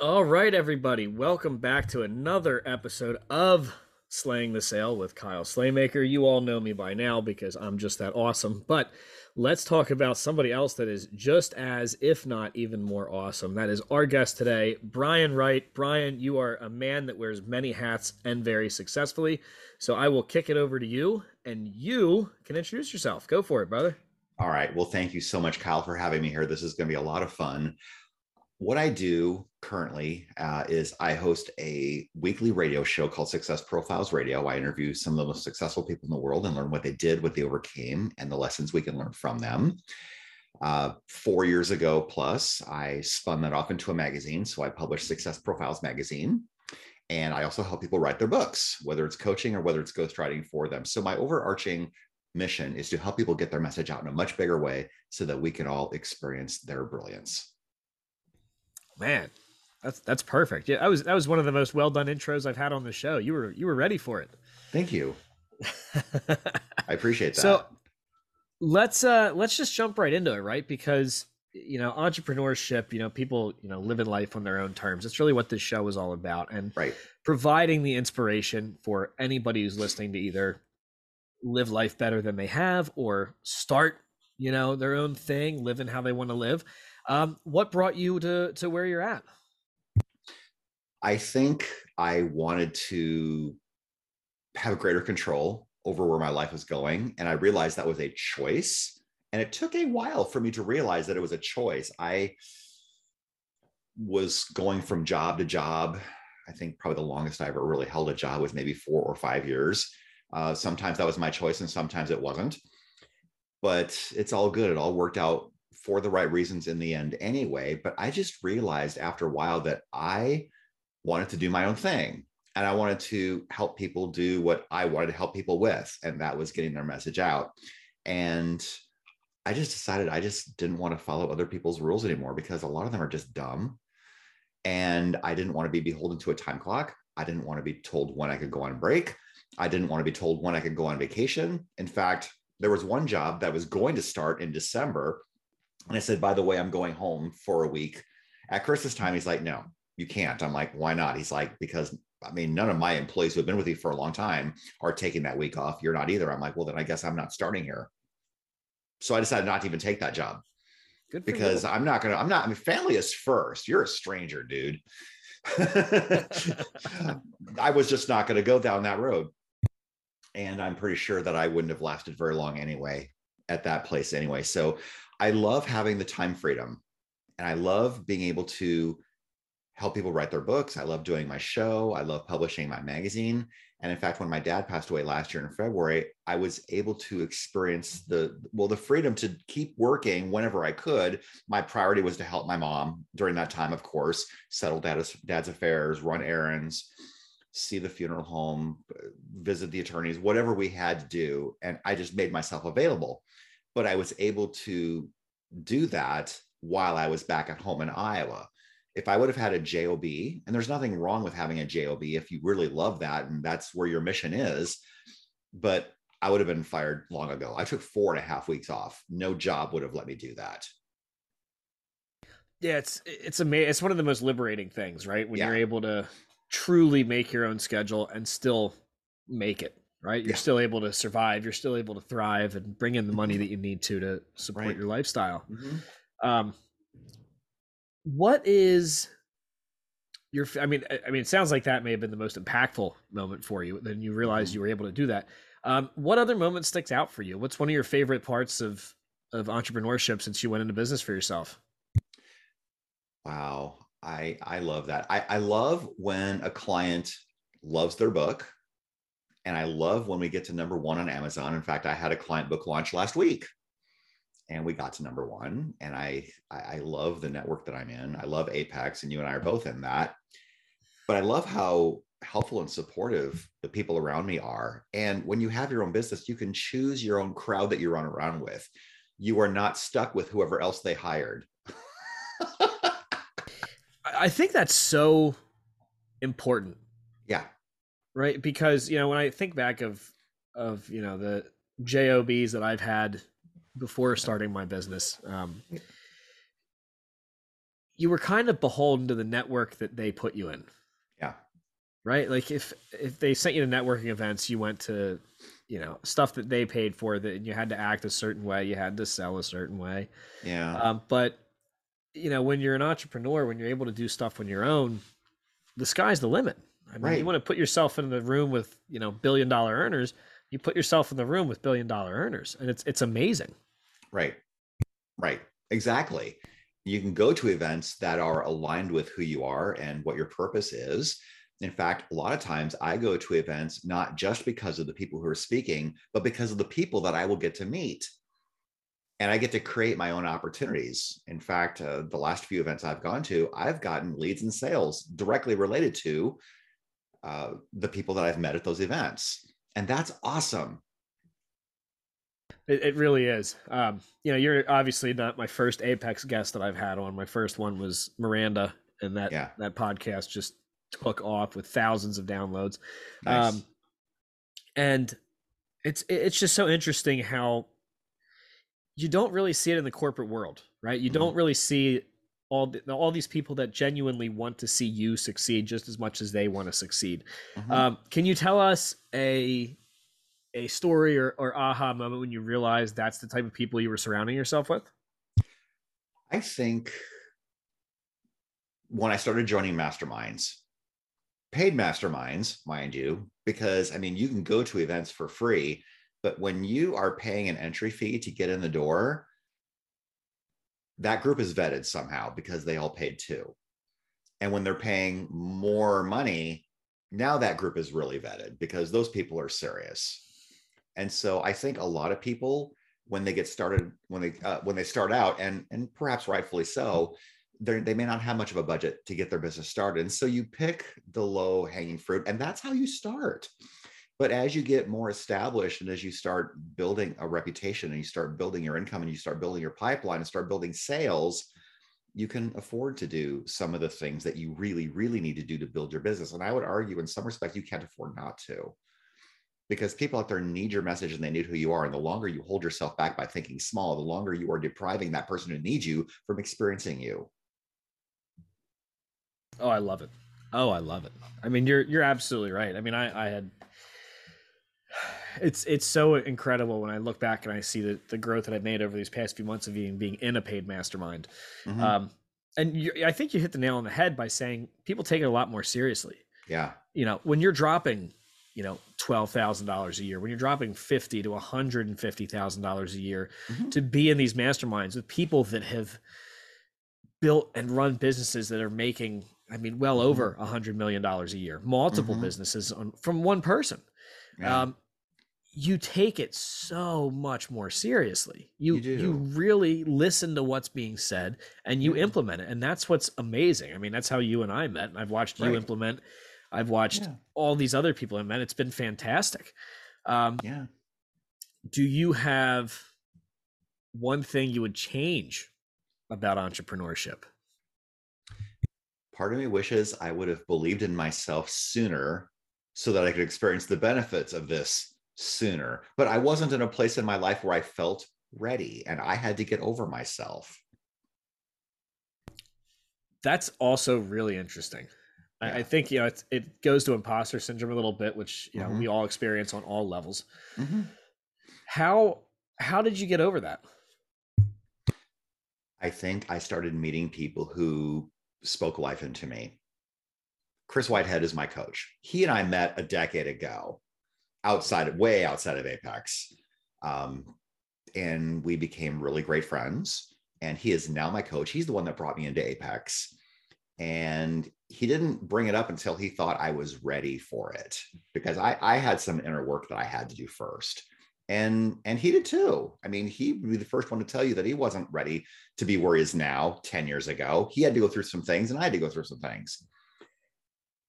All right, everybody, welcome back to another episode of Slaying the Sale with Kyle Slaymaker. You all know me by now because I'm just that awesome. But let's talk about somebody else that is just as, if not even more awesome. That is our guest today, Brian Wright. Brian, you are a man that wears many hats and very successfully. So I will kick it over to you, and you can introduce yourself. Go for it, brother. All right. Well, thank you so much, Kyle, for having me here. This is going to be a lot of fun. What I do currently uh, is I host a weekly radio show called Success Profiles Radio. I interview some of the most successful people in the world and learn what they did, what they overcame, and the lessons we can learn from them. Uh, four years ago plus, I spun that off into a magazine. So I published Success Profiles magazine. And I also help people write their books, whether it's coaching or whether it's ghostwriting for them. So my overarching mission is to help people get their message out in a much bigger way so that we can all experience their brilliance. Man, that's that's perfect. Yeah, that was that was one of the most well done intros I've had on the show. You were you were ready for it. Thank you. I appreciate that. So let's uh let's just jump right into it, right? Because you know, entrepreneurship, you know, people, you know, living life on their own terms. It's really what this show is all about. And right. providing the inspiration for anybody who's listening to either live life better than they have or start, you know, their own thing, living how they want to live. Um, what brought you to to where you're at? I think I wanted to have greater control over where my life was going, and I realized that was a choice. And it took a while for me to realize that it was a choice. I was going from job to job. I think probably the longest I ever really held a job was maybe four or five years. Uh, sometimes that was my choice, and sometimes it wasn't. But it's all good. It all worked out for the right reasons in the end anyway. But I just realized after a while that I wanted to do my own thing and I wanted to help people do what I wanted to help people with. And that was getting their message out. And I just decided I just didn't want to follow other people's rules anymore because a lot of them are just dumb. And I didn't want to be beholden to a time clock. I didn't want to be told when I could go on break. I didn't want to be told when I could go on vacation. In fact, there was one job that was going to start in December and I said, by the way, I'm going home for a week. At Christmas time, he's like, no, you can't. I'm like, why not? He's like, because I mean, none of my employees who have been with you for a long time are taking that week off. You're not either. I'm like, well, then I guess I'm not starting here. So I decided not to even take that job because you. I'm not going to, I'm not, I mean, family is first. You're a stranger, dude. I was just not going to go down that road. And I'm pretty sure that I wouldn't have lasted very long anyway at that place anyway. So I love having the time freedom and I love being able to help people write their books. I love doing my show. I love publishing my magazine. And in fact, when my dad passed away last year in February, I was able to experience the well, the freedom to keep working whenever I could. My priority was to help my mom during that time, of course, settle dad's, dad's affairs, run errands, see the funeral home, visit the attorneys, whatever we had to do. And I just made myself available but I was able to do that while I was back at home in Iowa. If I would have had a JOB, and there's nothing wrong with having a JOB if you really love that and that's where your mission is, but I would have been fired long ago. I took four and a half weeks off. No job would have let me do that. Yeah, it's it's amazing. It's one of the most liberating things, right? When yeah. you're able to truly make your own schedule and still make it right? You're yeah. still able to survive. You're still able to thrive and bring in the money that you need to to support right. your lifestyle. Mm-hmm. Um, what is your? I mean, I mean, it sounds like that may have been the most impactful moment for you. Then you realized mm-hmm. you were able to do that. Um, what other moment sticks out for you? What's one of your favorite parts of of entrepreneurship since you went into business for yourself? Wow, I I love that. I I love when a client loves their book and I love when we get to number one on Amazon. In fact, I had a client book launch last week. and we got to number one. And I, I love the network that I'm in. I love Apex, and you and I are both in that. But I love how helpful and supportive the people around me are. And when you have your own business, you can choose your own crowd that you run around with. You are not stuck with whoever else they hired. I think that's so important. Yeah. Right. Because, you know, when I think back of, of, you know, the JOBs that I've had before starting my business, um, you were kind of beholden to the network that they put you in. Yeah. Right. Like if, if they sent you to networking events, you went to, you know, stuff that they paid for that you had to act a certain way, you had to sell a certain way. Yeah. Um, but you know, when you're an entrepreneur, when you're able to do stuff on your own, the sky's the limit. I mean, right. you want to put yourself in the room with, you know, billion dollar earners, you put yourself in the room with billion dollar earners and it's it's amazing. Right. Right. Exactly. You can go to events that are aligned with who you are and what your purpose is. In fact, a lot of times I go to events not just because of the people who are speaking, but because of the people that I will get to meet and I get to create my own opportunities. In fact, uh, the last few events I've gone to, I've gotten leads and sales directly related to uh, the people that I've met at those events, and that's awesome. It, it really is. Um, you know, you're obviously not my first Apex guest that I've had on. My first one was Miranda, and that yeah. that podcast just took off with thousands of downloads. Nice. Um, and it's it's just so interesting how you don't really see it in the corporate world, right? You mm-hmm. don't really see all the, all these people that genuinely want to see you succeed just as much as they want to succeed. Mm-hmm. Um, can you tell us a a story or, or aha moment when you realized that's the type of people you were surrounding yourself with? I think when I started joining masterminds, paid masterminds, mind you, because I mean, you can go to events for free but when you are paying an entry fee to get in the door, that group is vetted somehow because they all paid too. And when they're paying more money, now that group is really vetted because those people are serious. And so I think a lot of people, when they get started, when they uh, when they start out, and and perhaps rightfully so, they may not have much of a budget to get their business started. And so you pick the low hanging fruit, and that's how you start. But as you get more established and as you start building a reputation and you start building your income and you start building your pipeline and start building sales, you can afford to do some of the things that you really, really need to do to build your business. And I would argue, in some respect, you can't afford not to. Because people out there need your message and they need who you are. And the longer you hold yourself back by thinking small, the longer you are depriving that person who needs you from experiencing you. Oh, I love it. Oh, I love it. I mean, you're you're absolutely right. I mean, I, I had it's it's so incredible when I look back and I see the, the growth that I've made over these past few months of being being in a paid mastermind. Mm-hmm. Um, and you, I think you hit the nail on the head by saying people take it a lot more seriously. Yeah. You know, when you're dropping, you know, twelve thousand dollars a year, when you're dropping fifty to one hundred and fifty thousand dollars a year mm-hmm. to be in these masterminds with people that have built and run businesses that are making, I mean, well mm-hmm. over a hundred million dollars a year, multiple mm-hmm. businesses on, from one person. Yeah. Um, you take it so much more seriously. You you, you, really listen to what's being said and you implement it. And that's what's amazing. I mean, that's how you and I met. And I've watched right. you implement. I've watched yeah. all these other people I met. It's been fantastic. Um, yeah. Do you have one thing you would change about entrepreneurship? Part of me wishes I would have believed in myself sooner so that I could experience the benefits of this sooner. But I wasn't in a place in my life where I felt ready and I had to get over myself. That's also really interesting. Yeah. I, think you know it goes to imposter syndrome a little bit, which you know mm-hmm. we all experience on all levels. Mm-hmm. How how did you get over that? I think I started meeting people who spoke life into me. Chris Whitehead is my coach. He and I met a decade ago outside way outside of Apex. Um, and we became really great friends. And he is now my coach. He's the one that brought me into Apex. And he didn't bring it up until he thought I was ready for it because I, I had some inner work that I had to do first. and and he did too i mean he would be the first one to tell you that he wasn't ready to be where he is now 10 years ago he had to go through some things and i had to go through some things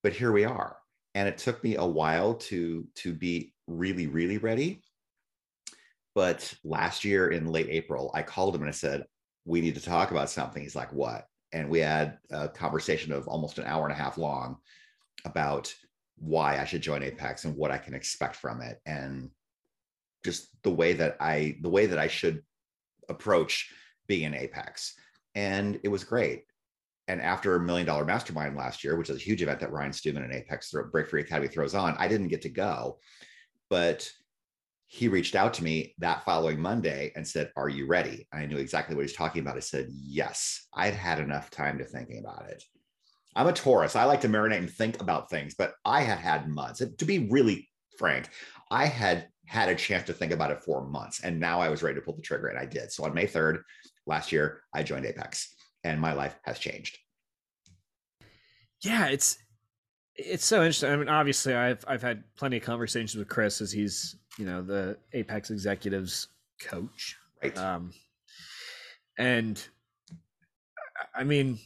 but here we are. And it took me a while to to be really really ready. But last year in late april i called him and i said we need to talk about something. He's like what? And we had a conversation of almost an hour and a half long about why i should join apex and what i can expect from it. And just the way that I the way that I should approach being an Apex. And it was great. And after a million dollar mastermind last year, which is a huge event that Ryan Stewman and Apex Break Free Academy throws on, I didn't get to go. But he reached out to me that following Monday and said, Are you ready? I knew exactly what he's talking about. I said, Yes, I'd had enough time to thinking about it. I'm a Taurus. I like to marinate and think about things, but I had had months. To be really frank, I had had a chance to think about it for months. And now I was ready to pull the trigger and I did. So on May 3rd last year, I joined Apex and my life has changed. Yeah, it's it's so interesting. I mean, obviously I've I've had plenty of conversations with Chris as he's, you know, the Apex executives coach. Right. Um and I mean,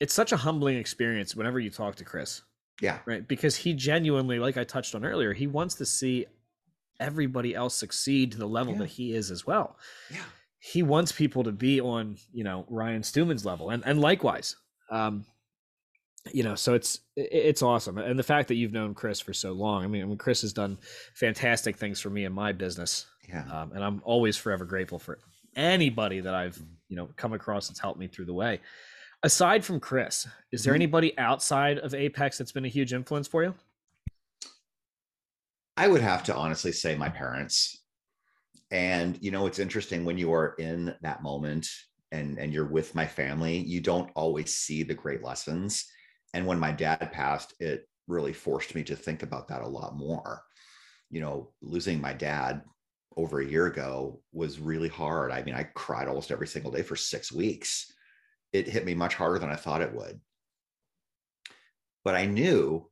it's such a humbling experience whenever you talk to Chris. Yeah. Right. Because he genuinely, like I touched on earlier, he wants to see everybody else succeed to the level yeah. that he is as well. Yeah. He wants people to be on, you know, Ryan Stewman's level and, and likewise. Um, you know, so it's it's awesome, and the fact that you've known Chris for so long. I mean, I mean Chris has done fantastic things for me in my business, yeah. Um, and I'm always forever grateful for anybody that I've mm-hmm. you know come across that's helped me through the way. Aside from Chris, is there mm-hmm. anybody outside of Apex that's been a huge influence for you? I would have to honestly say my parents. And you know, it's interesting when you are in that moment and and you're with my family, you don't always see the great lessons. And when my dad passed, it really forced me to think about that a lot more. You know, losing my dad over a year ago was really hard. I mean, I cried almost every single day for 6 weeks. It hit me much harder than I thought it would. But I knew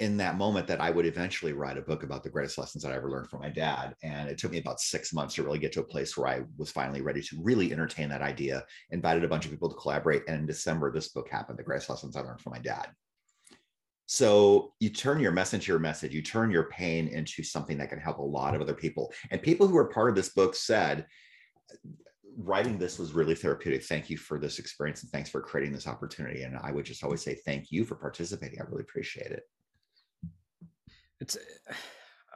in that moment that I would eventually write a book about the greatest lessons that I ever learned from my dad. And it took me about six months to really get to a place where I was finally ready to really entertain that idea, invited a bunch of people to collaborate. And in December, this book happened The Greatest Lessons I Learned from My Dad. So you turn your mess into your message, you turn your pain into something that can help a lot of other people. And people who are part of this book said, writing this was really therapeutic. Thank you for this experience and thanks for creating this opportunity. And I would just always say thank you for participating. I really appreciate it it's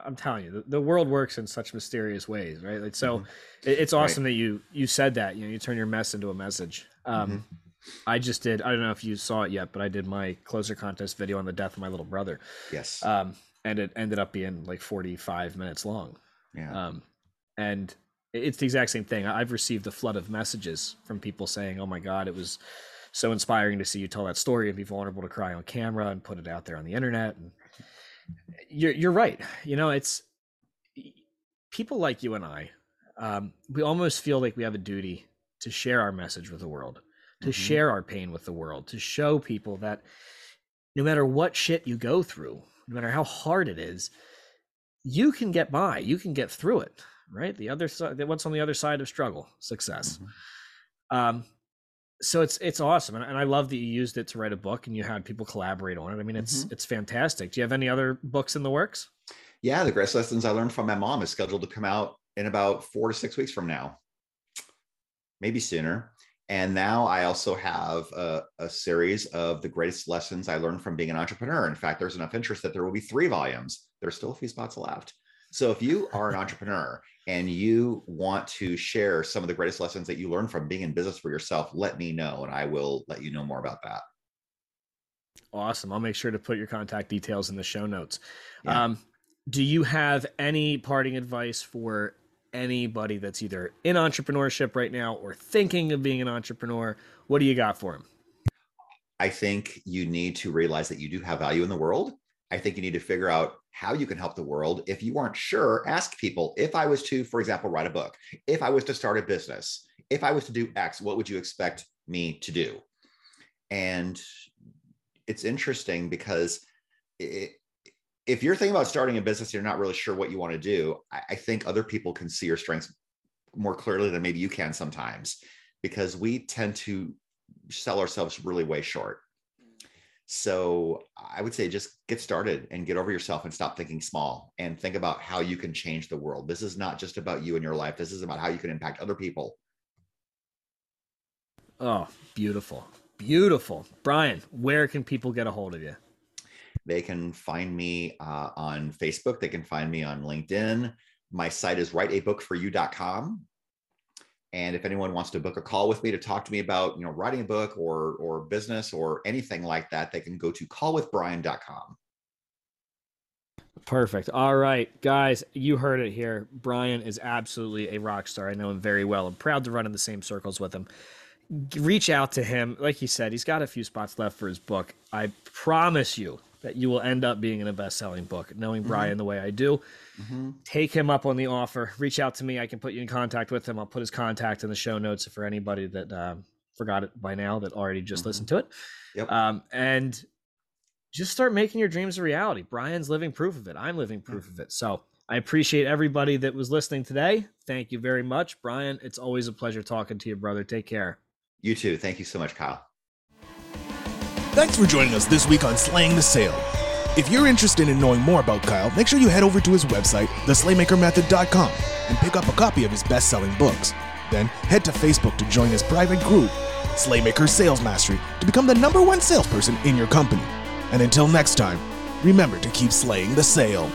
i'm telling you the, the world works in such mysterious ways right? Like so mm-hmm. it, it's awesome right. that you you said that you know you turn your mess into a message. Um mm-hmm. i just did i don't know if you saw it yet but i did my closer contest video on the death of my little brother. Yes. Um and it ended up being like 45 minutes long. Yeah. Um and it's the exact same thing. I've received a flood of messages from people saying oh my god it was so inspiring to see you tell that story and be vulnerable to cry on camera and put it out there on the internet and you're you're right. You know, it's people like you and I. Um, we almost feel like we have a duty to share our message with the world, to mm-hmm. share our pain with the world, to show people that no matter what shit you go through, no matter how hard it is, you can get by. You can get through it. Right. The other side. What's on the other side of struggle? Success. Mm-hmm. Um, so it's it's awesome and, and, i love that you used it to write a book and you had people collaborate on it. I mean it's mm-hmm. it's fantastic. Do you have any other books in the works? Yeah the greatest lessons i learned from my mom is scheduled to come out in about four to six weeks from now. Maybe sooner. And now i also have a, a series of the greatest lessons i learned from being an entrepreneur. In fact there's enough interest that there will be three volumes. There's still a few spots left. So if you are an entrepreneur and you want to share some of the greatest lessons that you learned from being in business for yourself, let me know and I will let you know more about that. Awesome. I'll make sure to put your contact details in the show notes. Yeah. Um, do you have any parting advice for anybody that's either in entrepreneurship right now or thinking of being an entrepreneur? What do you got for them? I think you need to realize that you do have value in the world. I think you need to figure out how you can help the world. If you aren't sure, ask people. If I was to, for example, write a book, if I was to start a business, if I was to do X, what would you expect me to do? And it's interesting because it, if you're thinking about starting a business, you're not really sure what you want to do. I, I think other people can see your strengths more clearly than maybe you can sometimes, because we tend to sell ourselves really way short. So I would say just get started and get over yourself and stop thinking small and think about how you can change the world. This is not just about you and your life. This is about how you can impact other people. Oh, beautiful. Beautiful. Brian, where can people get a hold of you? They can find me uh, on Facebook. They can find me on LinkedIn. My site is writeabookforyou.com. And if anyone wants to book a call with me to talk to me about, you know, writing a book or or business or anything like that, they can go to callwithbrian.com. Perfect. All right, guys, you heard it here. Brian is absolutely a rock star. I know him very well. I'm proud to run in the same circles with him. Reach out to him. Like he said, he's got a few spots left for his book. I promise you, that you will end up being in a best-selling book. Knowing mm-hmm. Brian the way I do, mm-hmm. take him up on the offer. Reach out to me. I can put you in contact with him. I'll put his contact in the show notes for anybody that um, forgot it by now that already just mm-hmm. listened to it. Yep. Um, and just start making your dreams a reality. Brian's living proof of it. I'm living proof of it. So I appreciate everybody that was listening today. Thank you very much, Brian. It's always a pleasure talking to you, brother. Take care. You too. Thank you so much, Kyle. Thanks for joining us this week on Slaying the Sale. If you're interested in knowing more about Kyle, make sure you head over to his website, theslaymakermethod.com, and pick up a copy of his best selling books. Then head to Facebook to join his private group, Slaymaker Sales Mastery, to become the number one salesperson in your company. And until next time, remember to keep slaying the sale.